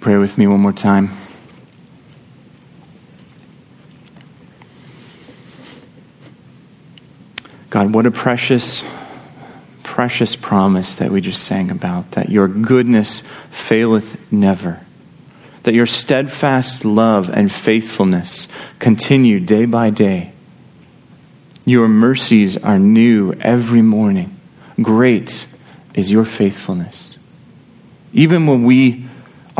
Pray with me one more time. God, what a precious, precious promise that we just sang about that your goodness faileth never, that your steadfast love and faithfulness continue day by day. Your mercies are new every morning. Great is your faithfulness. Even when we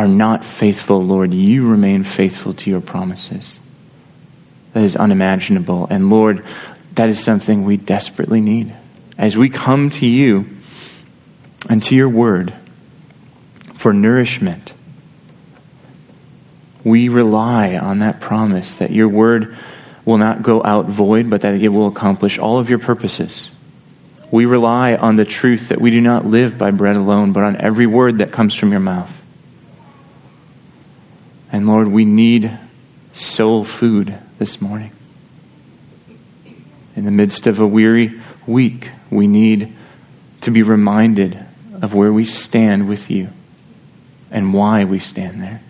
are not faithful, Lord, you remain faithful to your promises. That is unimaginable. And Lord, that is something we desperately need. As we come to you and to your word for nourishment, we rely on that promise that your word will not go out void, but that it will accomplish all of your purposes. We rely on the truth that we do not live by bread alone, but on every word that comes from your mouth. And Lord, we need soul food this morning. In the midst of a weary week, we need to be reminded of where we stand with you and why we stand there.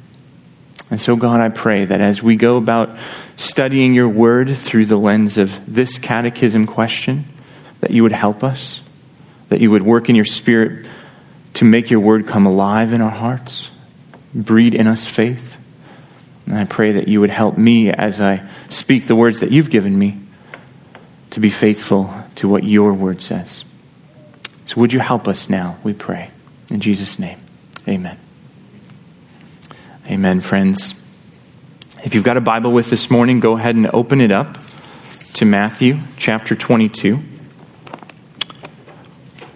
And so, God, I pray that as we go about studying your word through the lens of this catechism question, that you would help us, that you would work in your spirit to make your word come alive in our hearts, breed in us faith, and I pray that you would help me as I speak the words that you've given me to be faithful to what your word says. So would you help us now, we pray. In Jesus' name, amen. Amen, friends. If you've got a Bible with this morning, go ahead and open it up to Matthew chapter 22.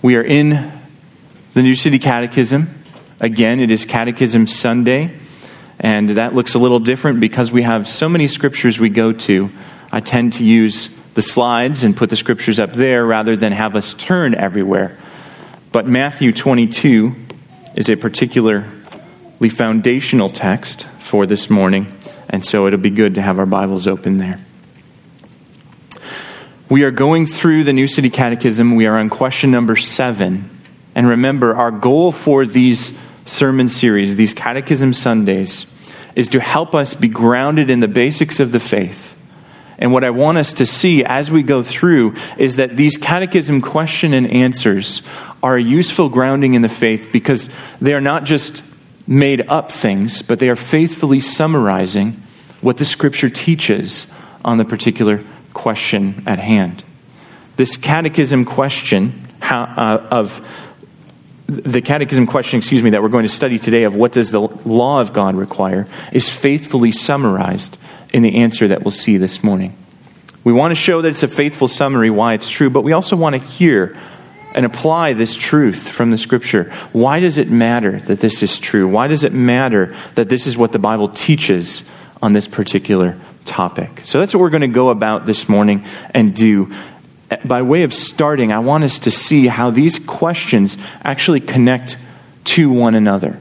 We are in the New City Catechism. Again, it is Catechism Sunday. And that looks a little different because we have so many scriptures we go to. I tend to use the slides and put the scriptures up there rather than have us turn everywhere. But Matthew 22 is a particularly foundational text for this morning, and so it'll be good to have our Bibles open there. We are going through the New City Catechism. We are on question number seven. And remember, our goal for these sermon series, these Catechism Sundays, is to help us be grounded in the basics of the faith. And what I want us to see as we go through is that these catechism question and answers are a useful grounding in the faith because they are not just made up things, but they are faithfully summarizing what the scripture teaches on the particular question at hand. This catechism question uh, of the catechism question, excuse me, that we're going to study today of what does the law of God require is faithfully summarized in the answer that we'll see this morning. We want to show that it's a faithful summary why it's true, but we also want to hear and apply this truth from the scripture. Why does it matter that this is true? Why does it matter that this is what the Bible teaches on this particular topic? So that's what we're going to go about this morning and do by way of starting, I want us to see how these questions actually connect to one another.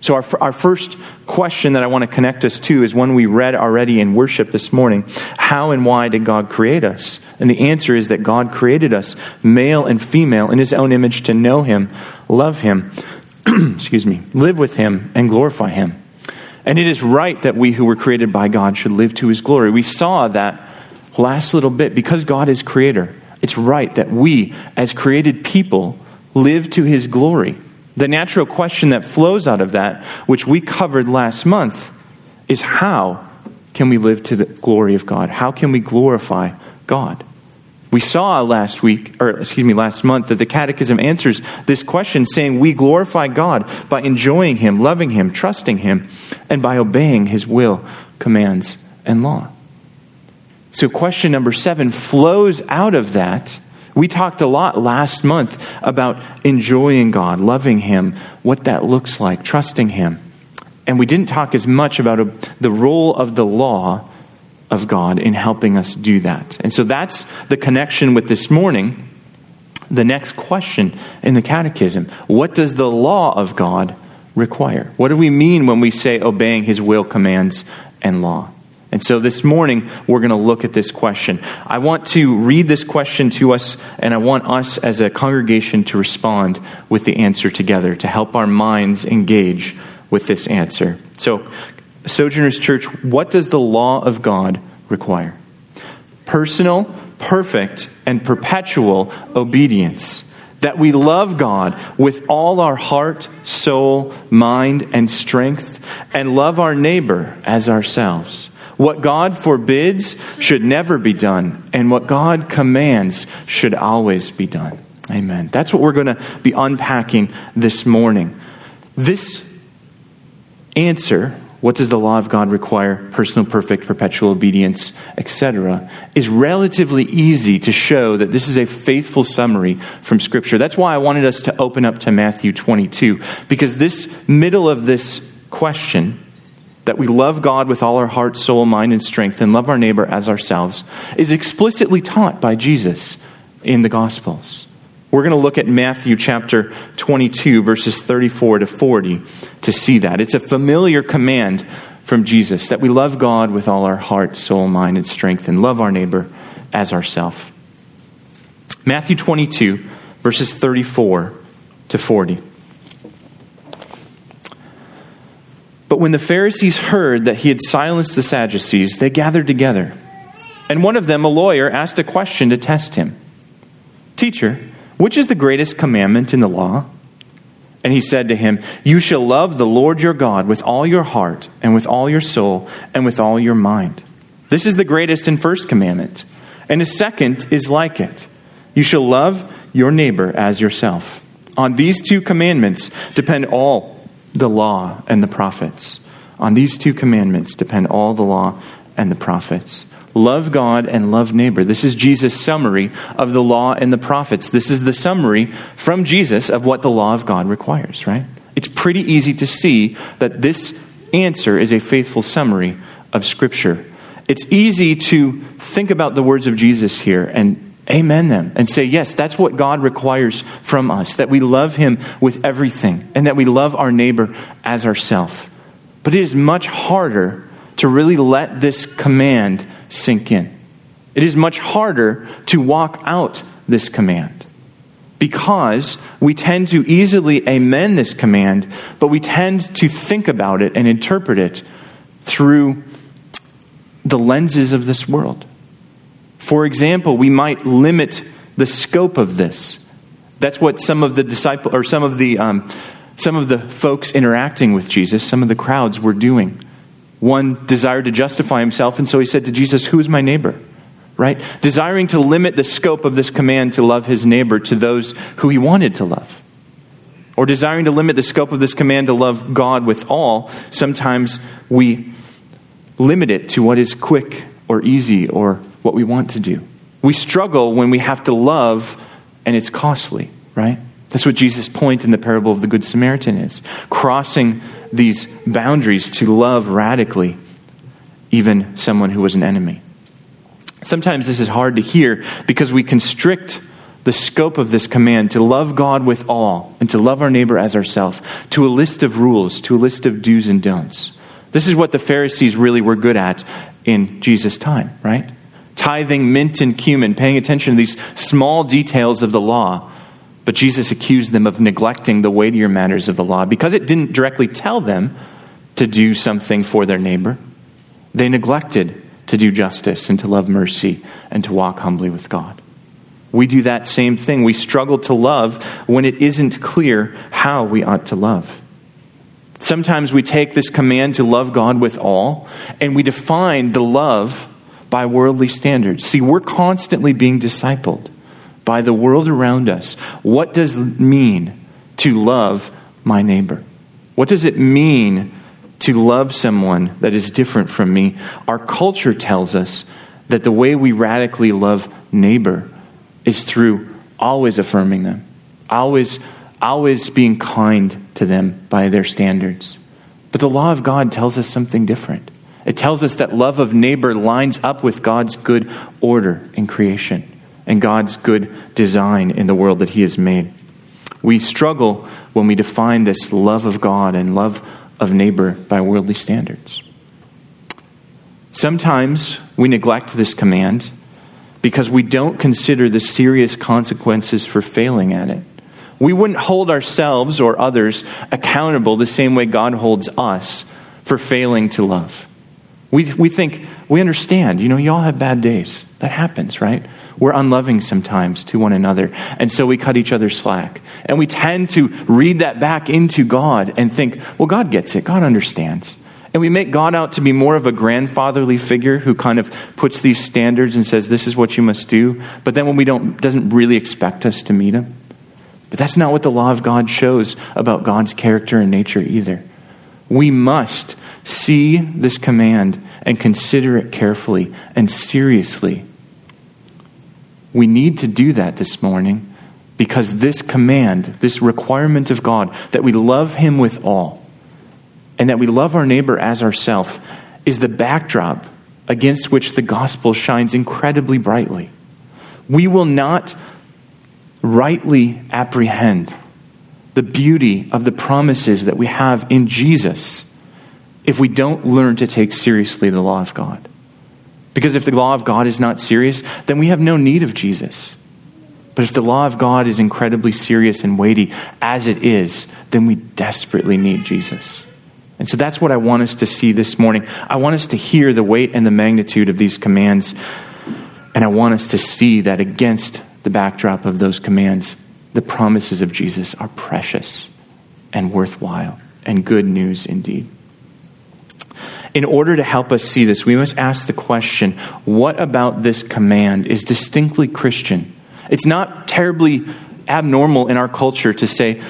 So, our, our first question that I want to connect us to is one we read already in worship this morning How and why did God create us? And the answer is that God created us, male and female, in His own image to know Him, love Him, excuse me, live with Him, and glorify Him. And it is right that we who were created by God should live to His glory. We saw that last little bit because God is creator it's right that we, as created people, live to his glory. The natural question that flows out of that, which we covered last month, is how can we live to the glory of God? How can we glorify God? We saw last week, or excuse me, last month, that the Catechism answers this question saying we glorify God by enjoying Him, loving Him, trusting Him, and by obeying His will, commands, and law. So, question number seven flows out of that. We talked a lot last month about enjoying God, loving Him, what that looks like, trusting Him. And we didn't talk as much about a, the role of the law of God in helping us do that. And so that's the connection with this morning. The next question in the Catechism What does the law of God require? What do we mean when we say obeying His will, commands, and law? And so this morning, we're going to look at this question. I want to read this question to us, and I want us as a congregation to respond with the answer together to help our minds engage with this answer. So, Sojourners Church, what does the law of God require? Personal, perfect, and perpetual obedience. That we love God with all our heart, soul, mind, and strength, and love our neighbor as ourselves. What God forbids should never be done, and what God commands should always be done. Amen. That's what we're going to be unpacking this morning. This answer what does the law of God require? Personal, perfect, perpetual obedience, etc. is relatively easy to show that this is a faithful summary from Scripture. That's why I wanted us to open up to Matthew 22, because this middle of this question, that we love God with all our heart, soul, mind, and strength, and love our neighbor as ourselves, is explicitly taught by Jesus in the Gospels. We're going to look at Matthew chapter 22, verses 34 to 40 to see that. It's a familiar command from Jesus that we love God with all our heart, soul, mind, and strength, and love our neighbor as ourself. Matthew 22, verses 34 to 40. But when the Pharisees heard that he had silenced the Sadducees, they gathered together. And one of them, a lawyer, asked a question to test him Teacher, which is the greatest commandment in the law? And he said to him, You shall love the Lord your God with all your heart, and with all your soul, and with all your mind. This is the greatest and first commandment. And a second is like it You shall love your neighbor as yourself. On these two commandments depend all the law and the prophets. On these two commandments depend all the law and the prophets. Love God and love neighbor. This is Jesus' summary of the law and the prophets. This is the summary from Jesus of what the law of God requires, right? It's pretty easy to see that this answer is a faithful summary of Scripture. It's easy to think about the words of Jesus here and amen them and say, yes, that's what God requires from us, that we love Him with everything and that we love our neighbor as ourself. But it is much harder to really let this command sink in. It is much harder to walk out this command because we tend to easily amend this command, but we tend to think about it and interpret it through the lenses of this world. For example, we might limit the scope of this. That's what some of the disciple or some of the um, some of the folks interacting with Jesus, some of the crowds were doing. One desired to justify himself, and so he said to Jesus, Who is my neighbor? Right? Desiring to limit the scope of this command to love his neighbor to those who he wanted to love. Or desiring to limit the scope of this command to love God with all, sometimes we limit it to what is quick or easy or what we want to do. We struggle when we have to love and it's costly, right? That's what Jesus' point in the parable of the Good Samaritan is crossing these boundaries to love radically even someone who was an enemy. Sometimes this is hard to hear because we constrict the scope of this command to love God with all and to love our neighbor as ourselves to a list of rules, to a list of do's and don'ts. This is what the Pharisees really were good at in Jesus' time, right? Tithing mint and cumin, paying attention to these small details of the law but Jesus accused them of neglecting the weightier matters of the law because it didn't directly tell them to do something for their neighbor. They neglected to do justice and to love mercy and to walk humbly with God. We do that same thing. We struggle to love when it isn't clear how we ought to love. Sometimes we take this command to love God with all and we define the love by worldly standards. See, we're constantly being discipled by the world around us. What does it mean to love my neighbor? What does it mean to love someone that is different from me? Our culture tells us that the way we radically love neighbor is through always affirming them, always, always being kind to them by their standards. But the law of God tells us something different. It tells us that love of neighbor lines up with God's good order in creation and God's good design in the world that He has made. We struggle when we define this love of God and love of neighbor by worldly standards. Sometimes we neglect this command because we don't consider the serious consequences for failing at it. We wouldn't hold ourselves or others accountable the same way God holds us for failing to love. We, we think, we understand, you know, you all have bad days. That happens, right? We're unloving sometimes to one another. And so we cut each other slack. And we tend to read that back into God and think, well, God gets it. God understands. And we make God out to be more of a grandfatherly figure who kind of puts these standards and says, this is what you must do. But then when we don't, doesn't really expect us to meet him. But that's not what the law of God shows about God's character and nature either. We must see this command and consider it carefully and seriously. We need to do that this morning because this command, this requirement of God, that we love Him with all and that we love our neighbor as ourself, is the backdrop against which the gospel shines incredibly brightly. We will not rightly apprehend the beauty of the promises that we have in Jesus if we don't learn to take seriously the law of God. Because if the law of God is not serious, then we have no need of Jesus. But if the law of God is incredibly serious and weighty, as it is, then we desperately need Jesus. And so that's what I want us to see this morning. I want us to hear the weight and the magnitude of these commands. And I want us to see that against the backdrop of those commands, the promises of Jesus are precious and worthwhile and good news indeed. In order to help us see this, we must ask the question what about this command is distinctly Christian? It's not terribly abnormal in our culture to say,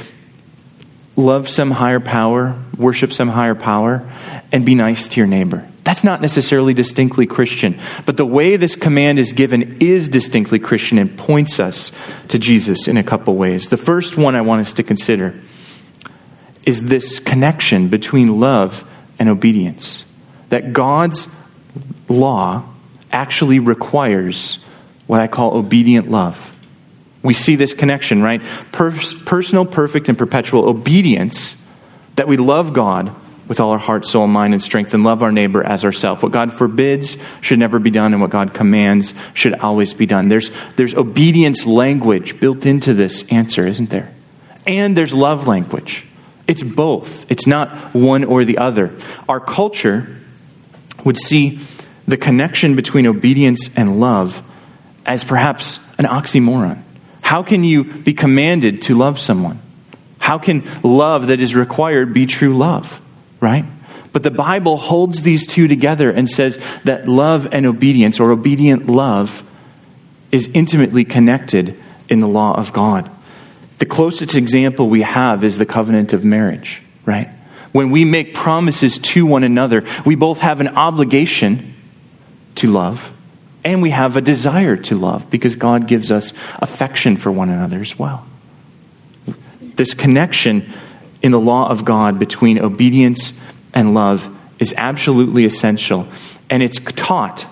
love some higher power, worship some higher power, and be nice to your neighbor. That's not necessarily distinctly Christian. But the way this command is given is distinctly Christian and points us to Jesus in a couple ways. The first one I want us to consider is this connection between love and obedience. That God's law actually requires what I call obedient love. We see this connection, right? personal, perfect, and perpetual obedience that we love God with all our heart, soul, mind, and strength, and love our neighbor as ourselves. What God forbids should never be done, and what God commands should always be done. There's, there's obedience language built into this answer, isn't there? And there's love language. It's both, it's not one or the other. Our culture would see the connection between obedience and love as perhaps an oxymoron. How can you be commanded to love someone? How can love that is required be true love? right? But the Bible holds these two together and says that love and obedience, or obedient love, is intimately connected in the law of God. The closest example we have is the covenant of marriage, right? When we make promises to one another, we both have an obligation to love and we have a desire to love because God gives us affection for one another as well. This connection in the law of God between obedience and love is absolutely essential. And it's taught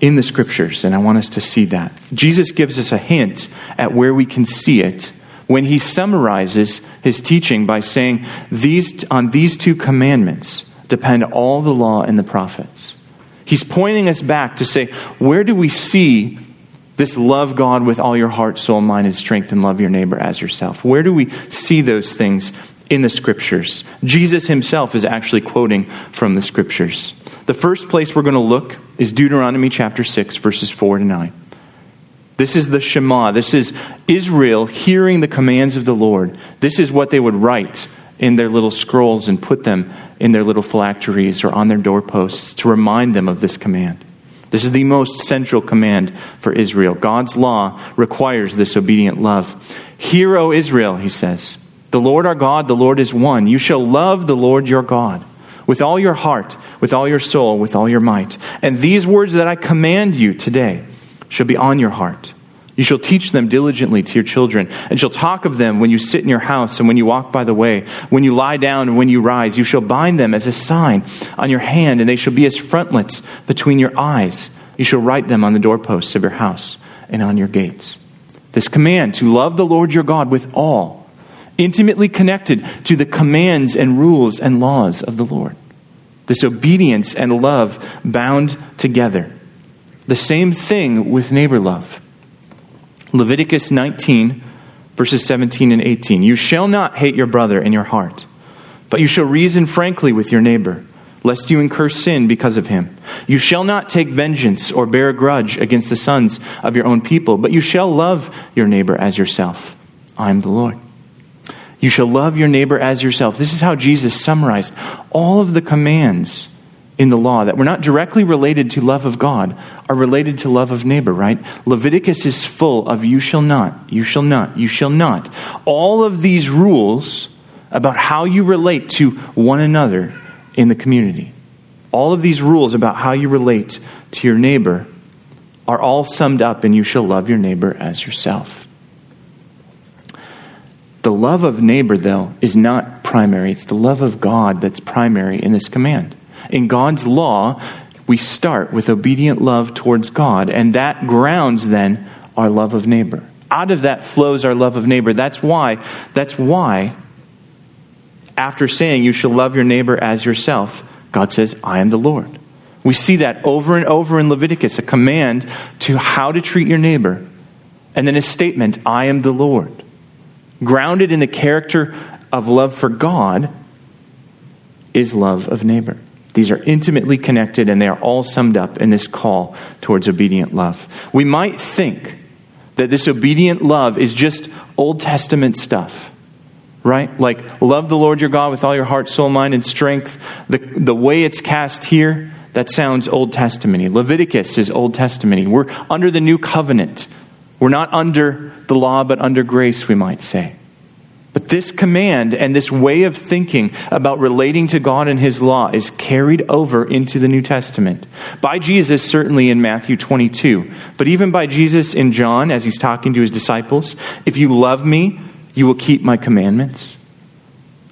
in the scriptures, and I want us to see that. Jesus gives us a hint at where we can see it when he summarizes his teaching by saying, these, On these two commandments depend all the law and the prophets. He's pointing us back to say, Where do we see this love God with all your heart, soul, mind, and strength, and love your neighbor as yourself. Where do we see those things in the scriptures? Jesus himself is actually quoting from the scriptures. The first place we're going to look is Deuteronomy chapter 6, verses 4 to 9. This is the Shema. This is Israel hearing the commands of the Lord. This is what they would write in their little scrolls and put them in their little phylacteries or on their doorposts to remind them of this command. This is the most central command for Israel. God's law requires this obedient love. Hear, O Israel, he says, the Lord our God, the Lord is one. You shall love the Lord your God with all your heart, with all your soul, with all your might. And these words that I command you today shall be on your heart. You shall teach them diligently to your children, and shall talk of them when you sit in your house and when you walk by the way, when you lie down and when you rise. You shall bind them as a sign on your hand, and they shall be as frontlets between your eyes. You shall write them on the doorposts of your house and on your gates. This command to love the Lord your God with all, intimately connected to the commands and rules and laws of the Lord. This obedience and love bound together. The same thing with neighbor love. Leviticus 19, verses 17 and 18. You shall not hate your brother in your heart. but you shall reason frankly with your neighbor, lest you incur sin because of him. You shall not take vengeance or bear a grudge against the sons of your own people, but you shall love your neighbor as yourself. I am the Lord. You shall love your neighbor as yourself. This is how Jesus summarized all of the commands in the law that were not directly related to love of God are related to love of neighbor, right? Leviticus is full of you shall not, you shall not, you shall not. All of these rules about how you relate to one another in the community. All of these rules about how you relate to your neighbor are all summed up in you shall love your neighbor as yourself. The love of neighbor, though, is not primary. It's the love of God that's primary in this command. In God's law, we start with obedient love towards God, and that grounds then our love of neighbor. Out of that flows our love of neighbor. That's why, that's why, after saying you shall love your neighbor as yourself, God says, I am the Lord. We see that over and over in Leviticus, a command to how to treat your neighbor, and then a statement, I am the Lord. Grounded in the character of love for God is love of neighbor. These are intimately connected and they are all summed up in this call towards obedient love. We might think that this obedient love is just Old Testament stuff, right? Like, love the Lord your God with all your heart, soul, mind, and strength. The, the way it's cast here, that sounds Old Testament. Leviticus is Old Testament. We're under the new covenant. We're not under the law, but under grace, we might say. But this command and this way of thinking about relating to God and His law is carried over into the New Testament. By Jesus, certainly in Matthew 22, but even by Jesus in John as He's talking to His disciples. If you love me, you will keep my commandments.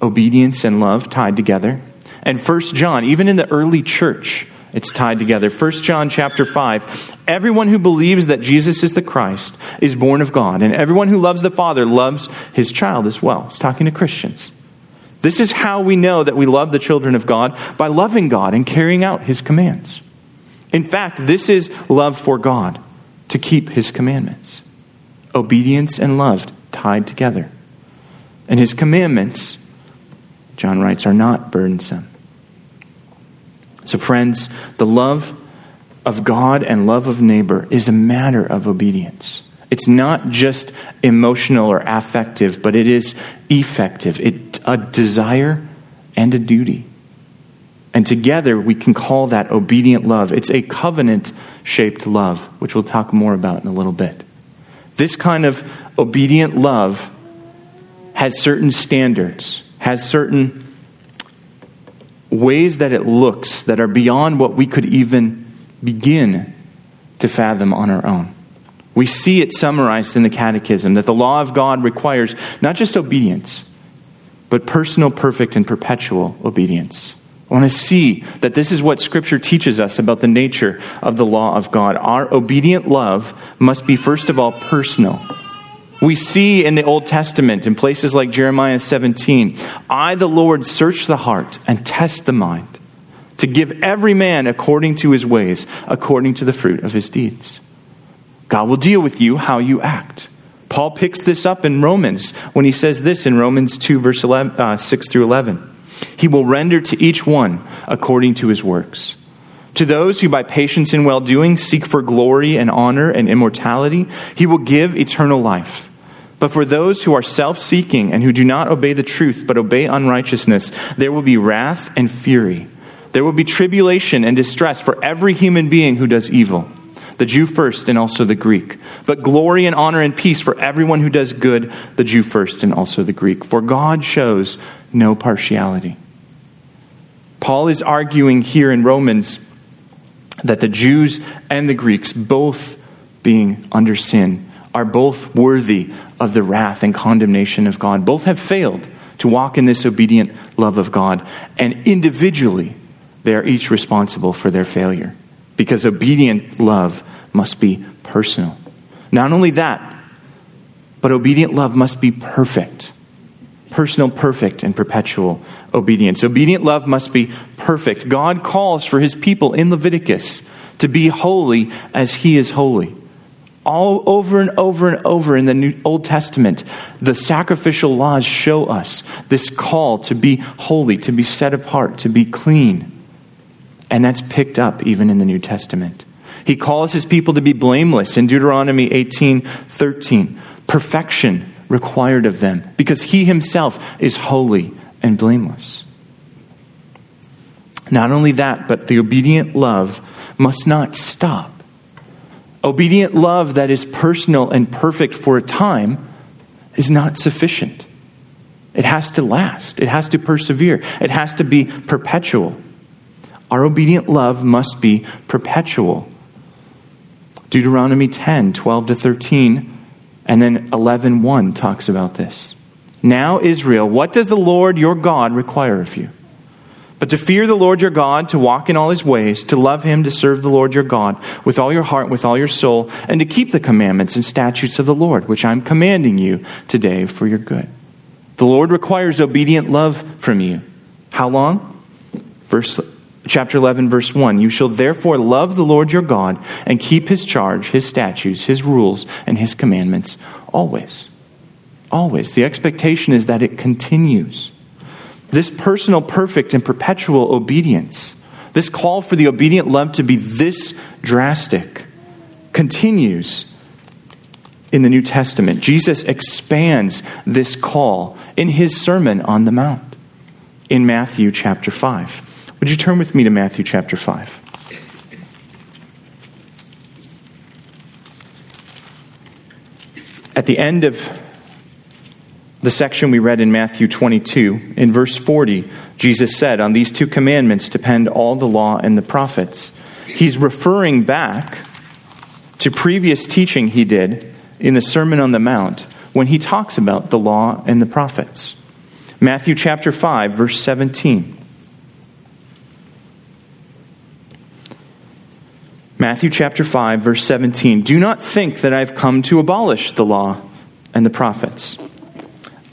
Obedience and love tied together. And First John, even in the early church, it's tied together. 1 John chapter 5. Everyone who believes that Jesus is the Christ is born of God, and everyone who loves the Father loves his child as well. It's talking to Christians. This is how we know that we love the children of God by loving God and carrying out his commands. In fact, this is love for God to keep his commandments. Obedience and love tied together. And his commandments, John writes, are not burdensome. So, friends, the love of God and love of neighbor is a matter of obedience. It's not just emotional or affective, but it is effective. It a desire and a duty. And together we can call that obedient love. It's a covenant shaped love, which we'll talk more about in a little bit. This kind of obedient love has certain standards, has certain ways that it looks that are beyond what we could even begin to fathom on our own. We see it summarized in the Catechism that the law of God requires not just obedience, but personal, perfect, and perpetual obedience. I want to see that this is what Scripture teaches us about the nature of the law of God. Our obedient love must be, first of all, personal. We see in the Old Testament, in places like Jeremiah 17, I, the Lord, search the heart and test the mind to give every man according to his ways, according to the fruit of his deeds. God will deal with you how you act. Paul picks this up in Romans when he says this in Romans 2, verse 11, uh, 6 through 11. He will render to each one according to his works. To those who by patience and well doing seek for glory and honor and immortality, he will give eternal life. But for those who are self seeking and who do not obey the truth but obey unrighteousness, there will be wrath and fury. There will be tribulation and distress for every human being who does evil, the Jew first and also the Greek. But glory and honor and peace for everyone who does good, the Jew first and also the Greek. For God shows no partiality. Paul is arguing here in Romans that the Jews and the Greeks, both being under sin, are both worthy of the wrath and condemnation of God. Both have failed to walk in this obedient love of God. And individually, they are each responsible for their failure. Because obedient love must be personal. Not only that, but obedient love must be perfect. Personal, perfect, and perpetual obedience. Obedient love must be perfect. God calls for his people in Leviticus to be holy as he is holy. All over and over and over in the New Old Testament, the sacrificial laws show us this call to be holy, to be set apart, to be clean. And that's picked up even in the New Testament. He calls his people to be blameless in Deuteronomy 18 13. Perfection required of them because he himself is holy and blameless. Not only that, but the obedient love must not stop. Obedient love that is personal and perfect for a time is not sufficient. It has to last, it has to persevere, it has to be perpetual. Our obedient love must be perpetual. Deuteronomy 10 12 to 13, and then 11 1 talks about this. Now, Israel, what does the Lord your God require of you? But to fear the Lord your God, to walk in all his ways, to love him, to serve the Lord your God with all your heart, with all your soul, and to keep the commandments and statutes of the Lord, which I'm commanding you today for your good. The Lord requires obedient love from you. How long? Verse chapter 11 verse 1 you shall therefore love the lord your god and keep his charge his statutes his rules and his commandments always always the expectation is that it continues this personal, perfect, and perpetual obedience, this call for the obedient love to be this drastic, continues in the New Testament. Jesus expands this call in his Sermon on the Mount in Matthew chapter 5. Would you turn with me to Matthew chapter 5? At the end of the section we read in Matthew 22, in verse 40, Jesus said, On these two commandments depend all the law and the prophets. He's referring back to previous teaching he did in the Sermon on the Mount when he talks about the law and the prophets. Matthew chapter 5, verse 17. Matthew chapter 5, verse 17. Do not think that I've come to abolish the law and the prophets.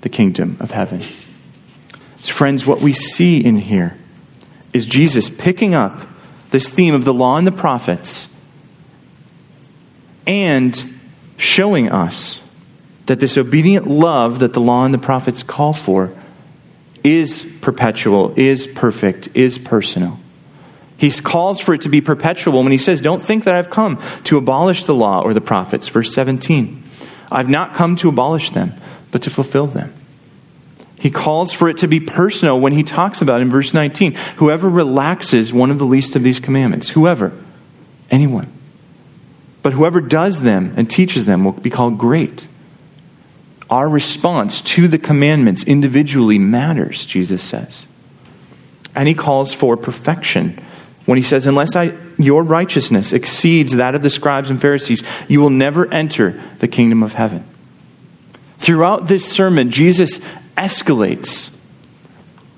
the kingdom of heaven. So, friends, what we see in here is Jesus picking up this theme of the law and the prophets and showing us that this obedient love that the law and the prophets call for is perpetual, is perfect, is personal. He calls for it to be perpetual when he says, Don't think that I've come to abolish the law or the prophets. Verse 17. I've not come to abolish them, but to fulfill them. He calls for it to be personal when he talks about in verse 19 whoever relaxes one of the least of these commandments, whoever, anyone. But whoever does them and teaches them will be called great. Our response to the commandments individually matters, Jesus says. And he calls for perfection when he says, Unless I, your righteousness exceeds that of the scribes and Pharisees, you will never enter the kingdom of heaven. Throughout this sermon, Jesus escalates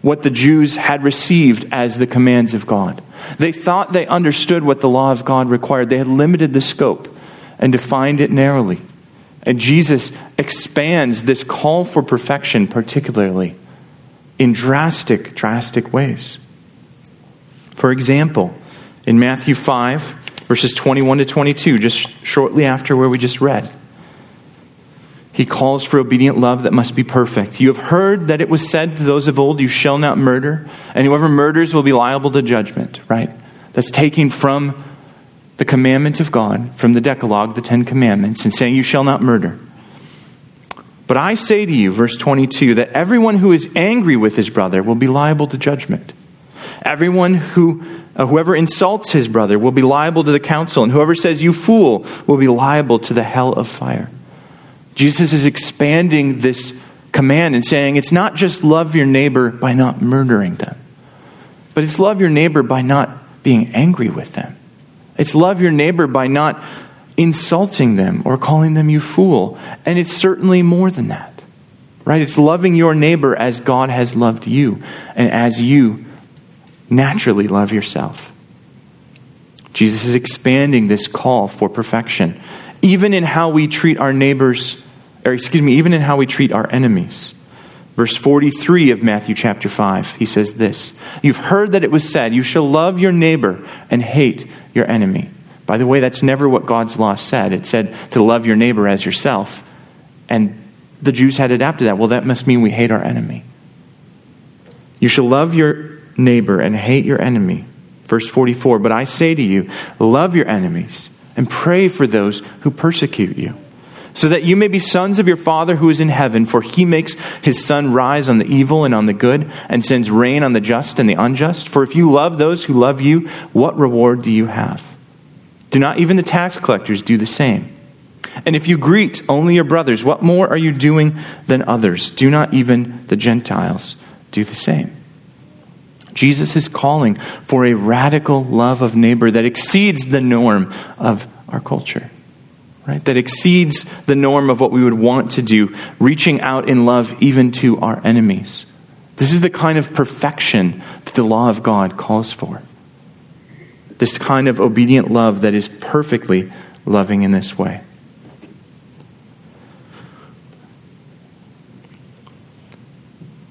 what the Jews had received as the commands of God. They thought they understood what the law of God required. They had limited the scope and defined it narrowly. And Jesus expands this call for perfection, particularly in drastic, drastic ways. For example, in Matthew 5, verses 21 to 22, just shortly after where we just read, he calls for obedient love that must be perfect. You have heard that it was said to those of old, You shall not murder, and whoever murders will be liable to judgment, right? That's taking from the commandment of God, from the Decalogue, the Ten Commandments, and saying, You shall not murder. But I say to you, verse 22, that everyone who is angry with his brother will be liable to judgment. Everyone who, uh, whoever insults his brother will be liable to the council, and whoever says, You fool, will be liable to the hell of fire. Jesus is expanding this command and saying it's not just love your neighbor by not murdering them, but it's love your neighbor by not being angry with them. It's love your neighbor by not insulting them or calling them you fool. And it's certainly more than that, right? It's loving your neighbor as God has loved you and as you naturally love yourself. Jesus is expanding this call for perfection, even in how we treat our neighbors, or excuse me, even in how we treat our enemies. Verse 43 of Matthew chapter 5, he says this You've heard that it was said, You shall love your neighbor and hate your enemy. By the way, that's never what God's law said. It said to love your neighbor as yourself. And the Jews had adapted that. Well, that must mean we hate our enemy. You shall love your neighbor and hate your enemy. Verse 44 But I say to you, love your enemies and pray for those who persecute you so that you may be sons of your Father who is in heaven, for he makes his sun rise on the evil and on the good, and sends rain on the just and the unjust. For if you love those who love you, what reward do you have? Do not even the tax collectors do the same? And if you greet only your brothers, what more are you doing than others? Do not even the Gentiles do the same? Jesus is calling for a radical love of neighbor that exceeds the norm of our culture right? That exceeds the norm of what we would want to do, reaching out in love even to our enemies. This is the kind of perfection that the law of God calls for. This kind of obedient love that is perfectly loving in this way.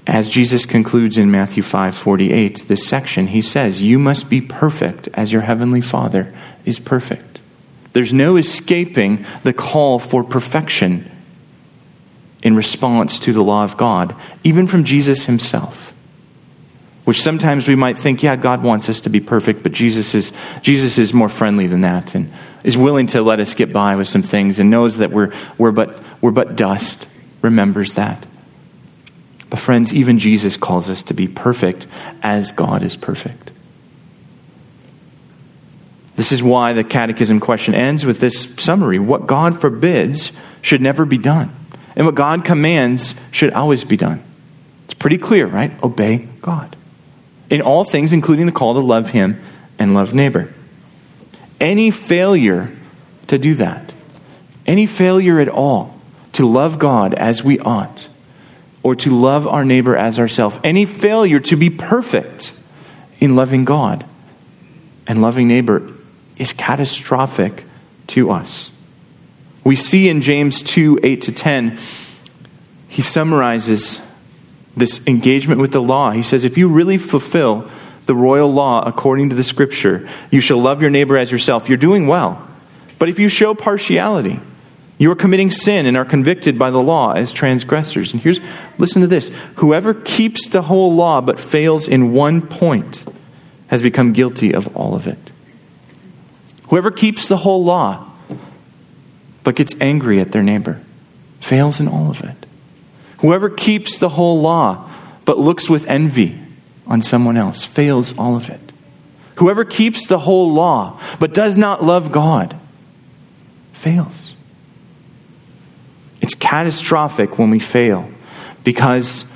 As Jesus concludes in Matthew 5:48, this section, he says, "You must be perfect as your heavenly Father is perfect." There's no escaping the call for perfection in response to the law of God, even from Jesus himself. Which sometimes we might think, yeah, God wants us to be perfect, but Jesus is, Jesus is more friendly than that and is willing to let us get by with some things and knows that we're, we're, but, we're but dust, remembers that. But, friends, even Jesus calls us to be perfect as God is perfect. This is why the catechism question ends with this summary What God forbids should never be done, and what God commands should always be done. It's pretty clear, right? Obey God. In all things, including the call to love Him and love neighbor. Any failure to do that, any failure at all to love God as we ought, or to love our neighbor as ourselves, any failure to be perfect in loving God and loving neighbor is catastrophic to us. We see in James 2 8 to 10, he summarizes this engagement with the law. He says, If you really fulfill the royal law according to the scripture, you shall love your neighbor as yourself, you're doing well. But if you show partiality, you are committing sin and are convicted by the law as transgressors. And here's, listen to this whoever keeps the whole law but fails in one point has become guilty of all of it. Whoever keeps the whole law but gets angry at their neighbor fails in all of it. Whoever keeps the whole law but looks with envy on someone else fails all of it. Whoever keeps the whole law but does not love God fails. It's catastrophic when we fail because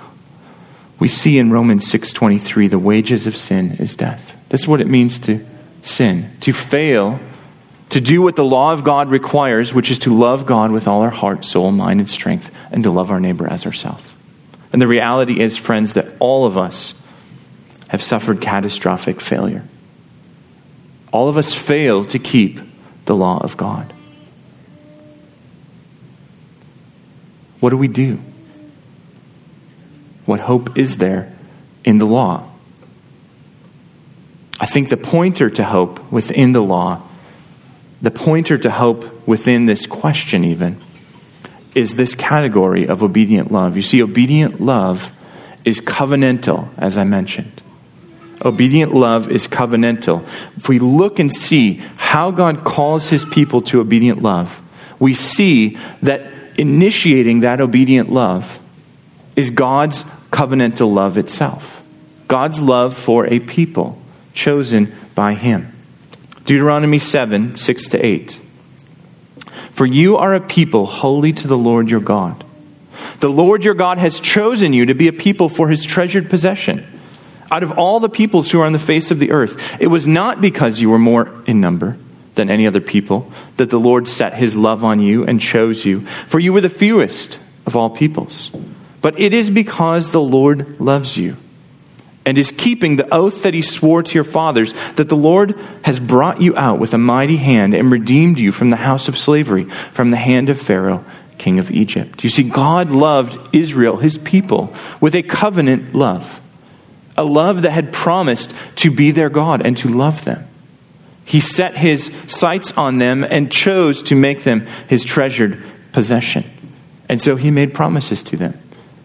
we see in Romans 6:23 the wages of sin is death. That's what it means to sin, to fail to do what the law of God requires, which is to love God with all our heart, soul, mind, and strength, and to love our neighbor as ourselves. And the reality is, friends, that all of us have suffered catastrophic failure. All of us fail to keep the law of God. What do we do? What hope is there in the law? I think the pointer to hope within the law, the pointer to hope within this question, even, is this category of obedient love. You see, obedient love is covenantal, as I mentioned. Obedient love is covenantal. If we look and see how God calls his people to obedient love, we see that initiating that obedient love is God's covenantal love itself. God's love for a people chosen by him. Deuteronomy 7 6 to 8. For you are a people holy to the Lord your God. The Lord your God has chosen you to be a people for his treasured possession. Out of all the peoples who are on the face of the earth, it was not because you were more in number, than any other people that the Lord set his love on you and chose you, for you were the fewest of all peoples. But it is because the Lord loves you and is keeping the oath that he swore to your fathers that the Lord has brought you out with a mighty hand and redeemed you from the house of slavery, from the hand of Pharaoh, king of Egypt. You see, God loved Israel, his people, with a covenant love, a love that had promised to be their God and to love them. He set his sights on them and chose to make them his treasured possession. And so he made promises to them.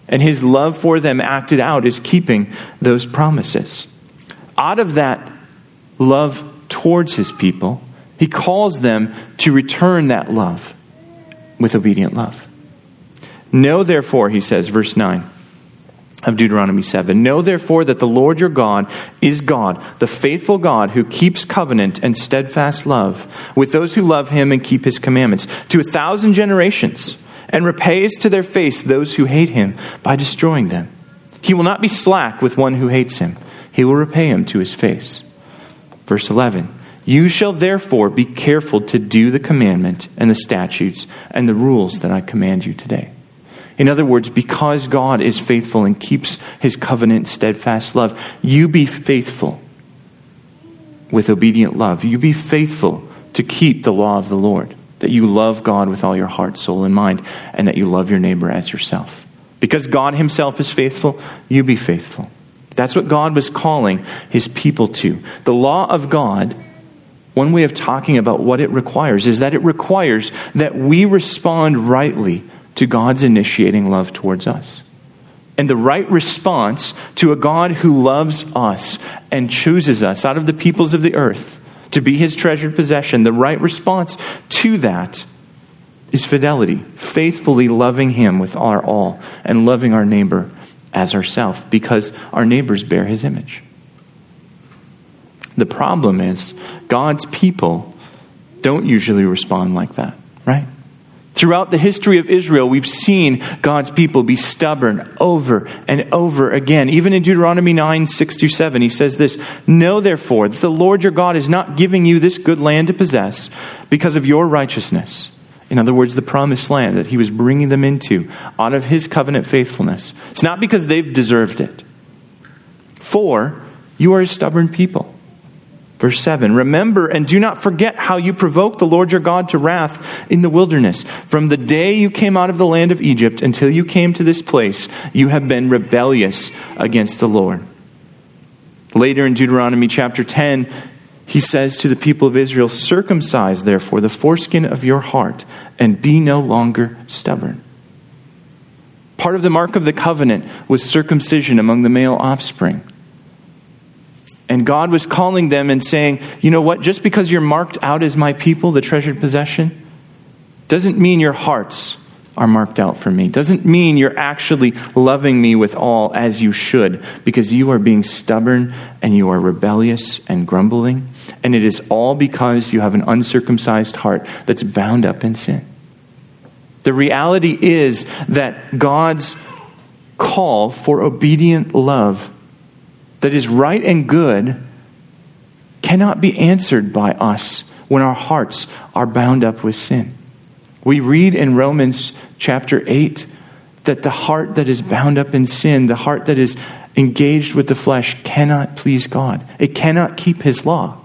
And his love for them acted out is keeping those promises. Out of that love towards his people, he calls them to return that love with obedient love. Know therefore, he says, verse 9 of Deuteronomy 7. Know therefore that the Lord your God is God, the faithful God who keeps covenant and steadfast love with those who love him and keep his commandments to a thousand generations, and repays to their face those who hate him by destroying them. He will not be slack with one who hates him, he will repay him to his face. Verse 11. You shall therefore be careful to do the commandment and the statutes and the rules that I command you today. In other words, because God is faithful and keeps his covenant, steadfast love, you be faithful with obedient love. You be faithful to keep the law of the Lord, that you love God with all your heart, soul, and mind, and that you love your neighbor as yourself. Because God himself is faithful, you be faithful. That's what God was calling his people to. The law of God one way of talking about what it requires is that it requires that we respond rightly to God's initiating love towards us. And the right response to a God who loves us and chooses us out of the peoples of the earth to be his treasured possession, the right response to that is fidelity, faithfully loving him with our all and loving our neighbor as ourselves because our neighbors bear his image. The problem is God's people don't usually respond like that, right? Throughout the history of Israel, we've seen God's people be stubborn over and over again. Even in Deuteronomy 9, 6 through 7, he says this Know therefore that the Lord your God is not giving you this good land to possess because of your righteousness. In other words, the promised land that he was bringing them into out of his covenant faithfulness. It's not because they've deserved it. For you are a stubborn people. Verse 7 Remember and do not forget how you provoked the Lord your God to wrath in the wilderness. From the day you came out of the land of Egypt until you came to this place, you have been rebellious against the Lord. Later in Deuteronomy chapter 10, he says to the people of Israel Circumcise, therefore, the foreskin of your heart, and be no longer stubborn. Part of the mark of the covenant was circumcision among the male offspring. And God was calling them and saying, you know what? Just because you're marked out as my people, the treasured possession, doesn't mean your hearts are marked out for me. Doesn't mean you're actually loving me with all as you should, because you are being stubborn and you are rebellious and grumbling. And it is all because you have an uncircumcised heart that's bound up in sin. The reality is that God's call for obedient love that is right and good cannot be answered by us when our hearts are bound up with sin. We read in Romans chapter 8 that the heart that is bound up in sin, the heart that is engaged with the flesh, cannot please God. It cannot keep His law.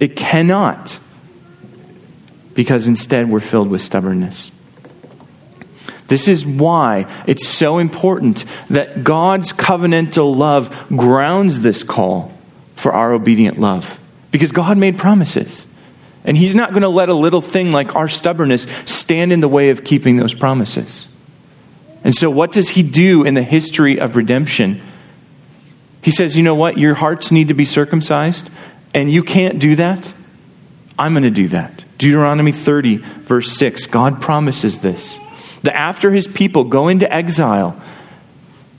It cannot, because instead we're filled with stubbornness. This is why it's so important that God's covenantal love grounds this call for our obedient love. Because God made promises. And He's not going to let a little thing like our stubbornness stand in the way of keeping those promises. And so, what does He do in the history of redemption? He says, You know what? Your hearts need to be circumcised, and you can't do that. I'm going to do that. Deuteronomy 30, verse 6, God promises this that after his people go into exile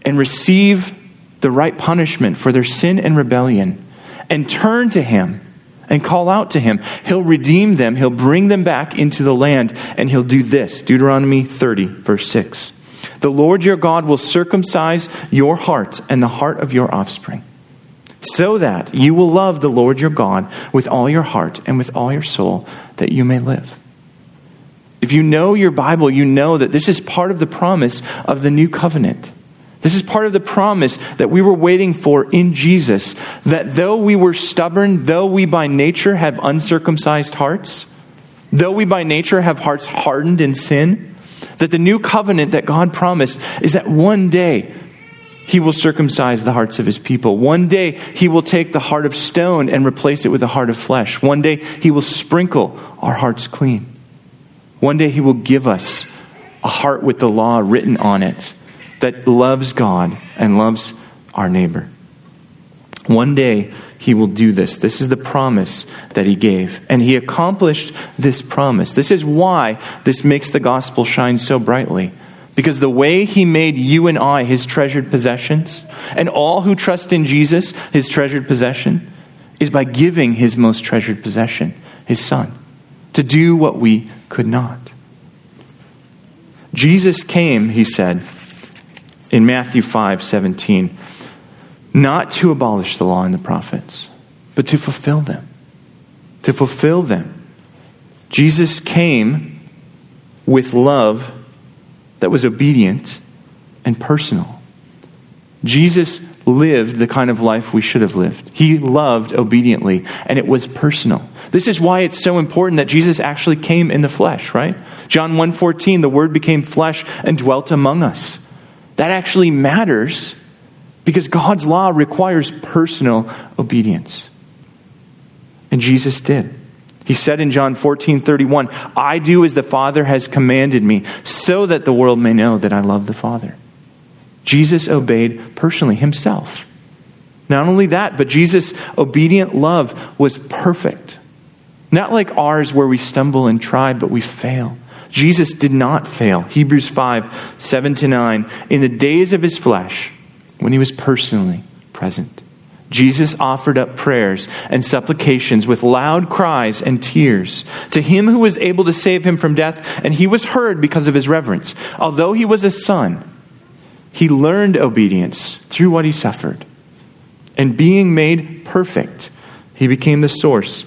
and receive the right punishment for their sin and rebellion and turn to him and call out to him, he'll redeem them, he'll bring them back into the land, and he'll do this Deuteronomy 30, verse 6. The Lord your God will circumcise your heart and the heart of your offspring so that you will love the Lord your God with all your heart and with all your soul, that you may live. If you know your Bible, you know that this is part of the promise of the new covenant. This is part of the promise that we were waiting for in Jesus that though we were stubborn, though we by nature have uncircumcised hearts, though we by nature have hearts hardened in sin, that the new covenant that God promised is that one day he will circumcise the hearts of his people. One day he will take the heart of stone and replace it with a heart of flesh. One day he will sprinkle our hearts clean. One day he will give us a heart with the law written on it that loves God and loves our neighbor. One day he will do this. This is the promise that he gave. And he accomplished this promise. This is why this makes the gospel shine so brightly. Because the way he made you and I his treasured possessions, and all who trust in Jesus his treasured possession, is by giving his most treasured possession, his son, to do what we could not. Jesus came, he said, in Matthew 5 17, not to abolish the law and the prophets, but to fulfill them. To fulfill them. Jesus came with love that was obedient and personal. Jesus lived the kind of life we should have lived. He loved obediently, and it was personal. This is why it's so important that Jesus actually came in the flesh, right? John 1:14, the word became flesh and dwelt among us. That actually matters because God's law requires personal obedience. And Jesus did. He said in John 14 31, I do as the Father has commanded me, so that the world may know that I love the Father. Jesus obeyed personally himself. Not only that, but Jesus' obedient love was perfect. Not like ours, where we stumble and try, but we fail. Jesus did not fail. Hebrews 5 7 to 9. In the days of his flesh, when he was personally present, Jesus offered up prayers and supplications with loud cries and tears to him who was able to save him from death, and he was heard because of his reverence. Although he was a son, he learned obedience through what he suffered. And being made perfect, he became the source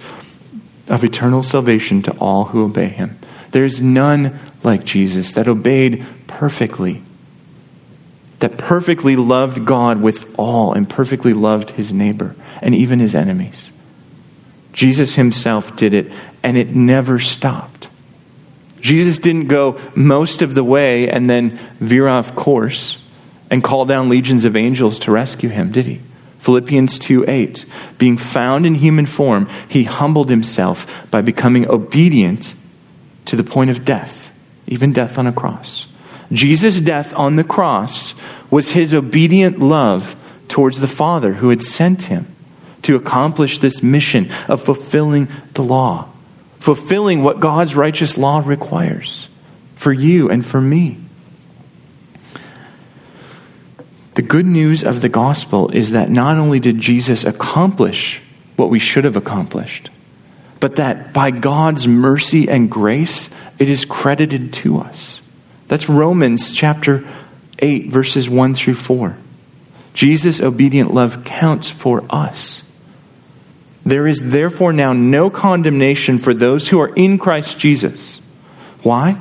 of eternal salvation to all who obey him. There's none like Jesus that obeyed perfectly, that perfectly loved God with all and perfectly loved his neighbor and even his enemies. Jesus himself did it, and it never stopped. Jesus didn't go most of the way and then veer off course and call down legions of angels to rescue him, did he? Philippians 2 8. Being found in human form, he humbled himself by becoming obedient to the point of death, even death on a cross. Jesus' death on the cross was his obedient love towards the Father who had sent him to accomplish this mission of fulfilling the law, fulfilling what God's righteous law requires for you and for me. The good news of the gospel is that not only did Jesus accomplish what we should have accomplished, but that by God's mercy and grace, it is credited to us. That's Romans chapter 8, verses 1 through 4. Jesus' obedient love counts for us. There is therefore now no condemnation for those who are in Christ Jesus. Why?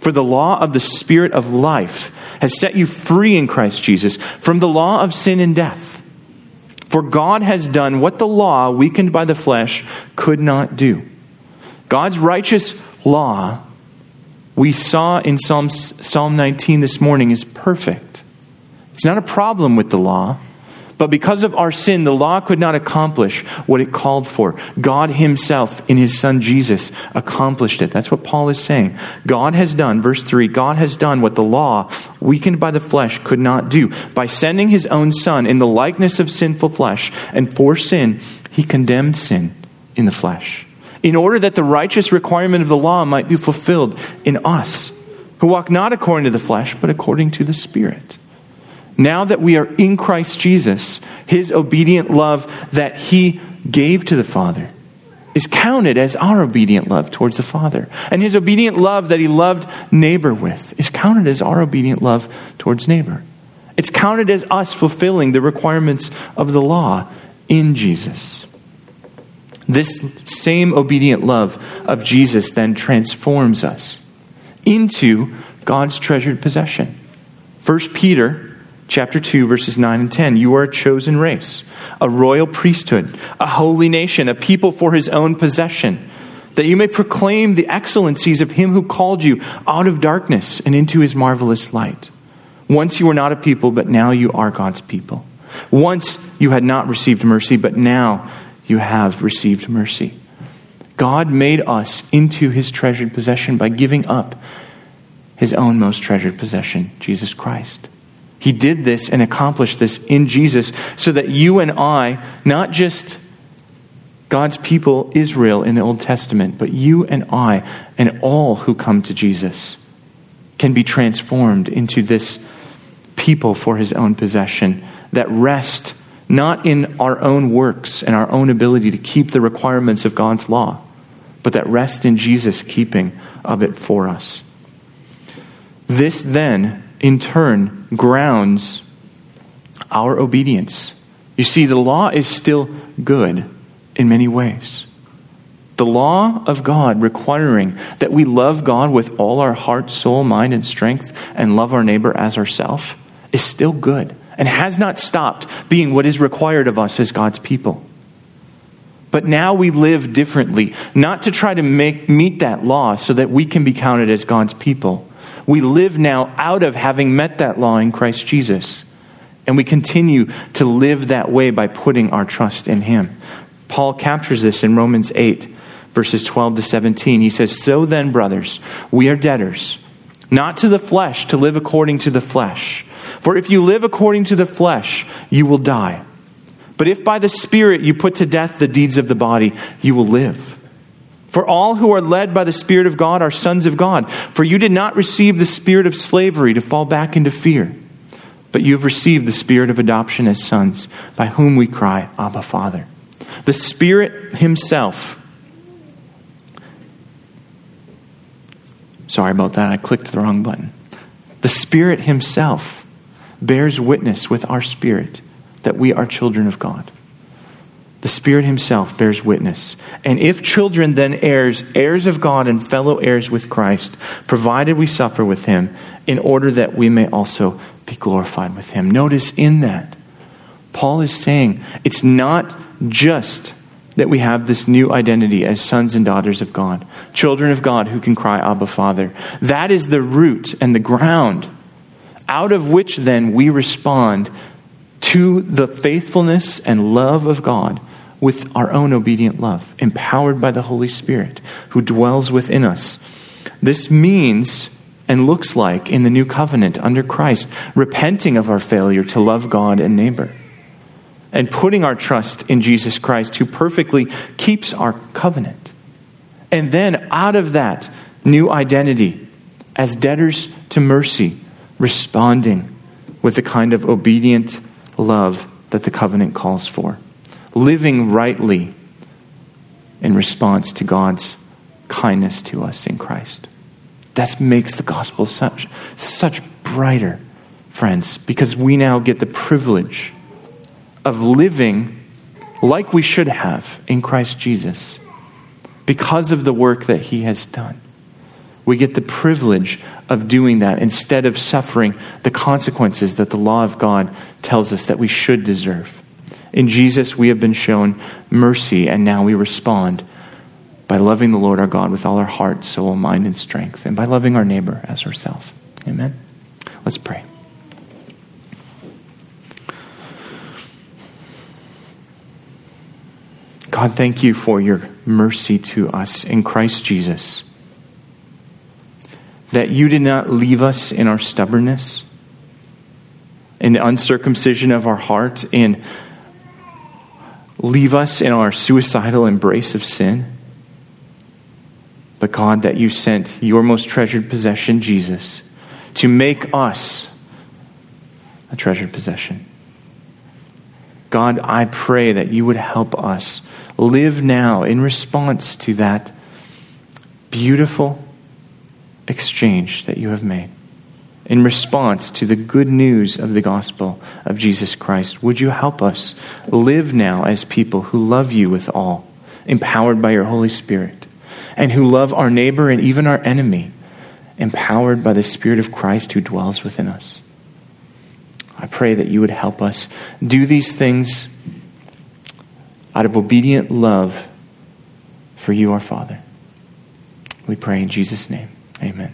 For the law of the Spirit of life has set you free in Christ Jesus from the law of sin and death. For God has done what the law, weakened by the flesh, could not do. God's righteous law, we saw in Psalm, Psalm 19 this morning, is perfect. It's not a problem with the law. But because of our sin, the law could not accomplish what it called for. God Himself, in His Son Jesus, accomplished it. That's what Paul is saying. God has done, verse 3, God has done what the law, weakened by the flesh, could not do. By sending His own Son in the likeness of sinful flesh, and for sin, He condemned sin in the flesh, in order that the righteous requirement of the law might be fulfilled in us, who walk not according to the flesh, but according to the Spirit. Now that we are in Christ Jesus, his obedient love that he gave to the Father is counted as our obedient love towards the Father. And his obedient love that he loved neighbor with is counted as our obedient love towards neighbor. It's counted as us fulfilling the requirements of the law in Jesus. This same obedient love of Jesus then transforms us into God's treasured possession. 1 Peter chapter 2 verses 9 and 10 you are a chosen race a royal priesthood a holy nation a people for his own possession that you may proclaim the excellencies of him who called you out of darkness and into his marvelous light once you were not a people but now you are God's people once you had not received mercy but now you have received mercy. God made us into his treasured possession by giving up his own most treasured possession, Jesus Christ. He did this and accomplished this in Jesus so that you and I, not just God's people, Israel, in the Old Testament, but you and I and all who come to Jesus can be transformed into this people for his own possession that rest not in our own works and our own ability to keep the requirements of God's law, but that rest in Jesus' keeping of it for us. This then, in turn, grounds our obedience. You see, the law is still good in many ways. The law of God requiring that we love God with all our heart, soul, mind, and strength and love our neighbor as ourselves is still good and has not stopped being what is required of us as God's people. But now we live differently, not to try to make, meet that law so that we can be counted as God's people. We live now out of having met that law in Christ Jesus. And we continue to live that way by putting our trust in Him. Paul captures this in Romans 8, verses 12 to 17. He says, So then, brothers, we are debtors, not to the flesh, to live according to the flesh. For if you live according to the flesh, you will die. But if by the Spirit you put to death the deeds of the body, you will live. For all who are led by the Spirit of God are sons of God. For you did not receive the spirit of slavery to fall back into fear, but you have received the spirit of adoption as sons, by whom we cry, Abba, Father. The Spirit Himself. Sorry about that, I clicked the wrong button. The Spirit Himself bears witness with our spirit that we are children of God. The Spirit Himself bears witness. And if children, then heirs, heirs of God and fellow heirs with Christ, provided we suffer with Him, in order that we may also be glorified with Him. Notice in that, Paul is saying it's not just that we have this new identity as sons and daughters of God, children of God who can cry, Abba, Father. That is the root and the ground out of which then we respond to the faithfulness and love of God with our own obedient love, empowered by the Holy Spirit who dwells within us. This means and looks like in the new covenant under Christ, repenting of our failure to love God and neighbor, and putting our trust in Jesus Christ who perfectly keeps our covenant. And then out of that new identity, as debtors to mercy, responding with the kind of obedient love that the covenant calls for, living rightly in response to God's kindness to us in Christ. That makes the gospel such, such brighter, friends, because we now get the privilege of living like we should have in Christ Jesus because of the work that he has done. We get the privilege of doing that instead of suffering the consequences that the law of God tells us that we should deserve. In Jesus, we have been shown mercy, and now we respond by loving the Lord our God with all our heart, soul, mind, and strength, and by loving our neighbor as ourselves. Amen. Let's pray. God, thank you for your mercy to us in Christ Jesus that you did not leave us in our stubbornness, in the uncircumcision of our heart, and leave us in our suicidal embrace of sin. But God, that you sent your most treasured possession, Jesus, to make us a treasured possession. God, I pray that you would help us live now in response to that beautiful exchange that you have made. In response to the good news of the gospel of Jesus Christ. Would you help us live now as people who love you with all, empowered by your Holy Spirit, and who love our neighbor and even our enemy, empowered by the Spirit of Christ who dwells within us? I pray that you would help us do these things out of obedient love for you, our Father. We pray in Jesus' name. Amen.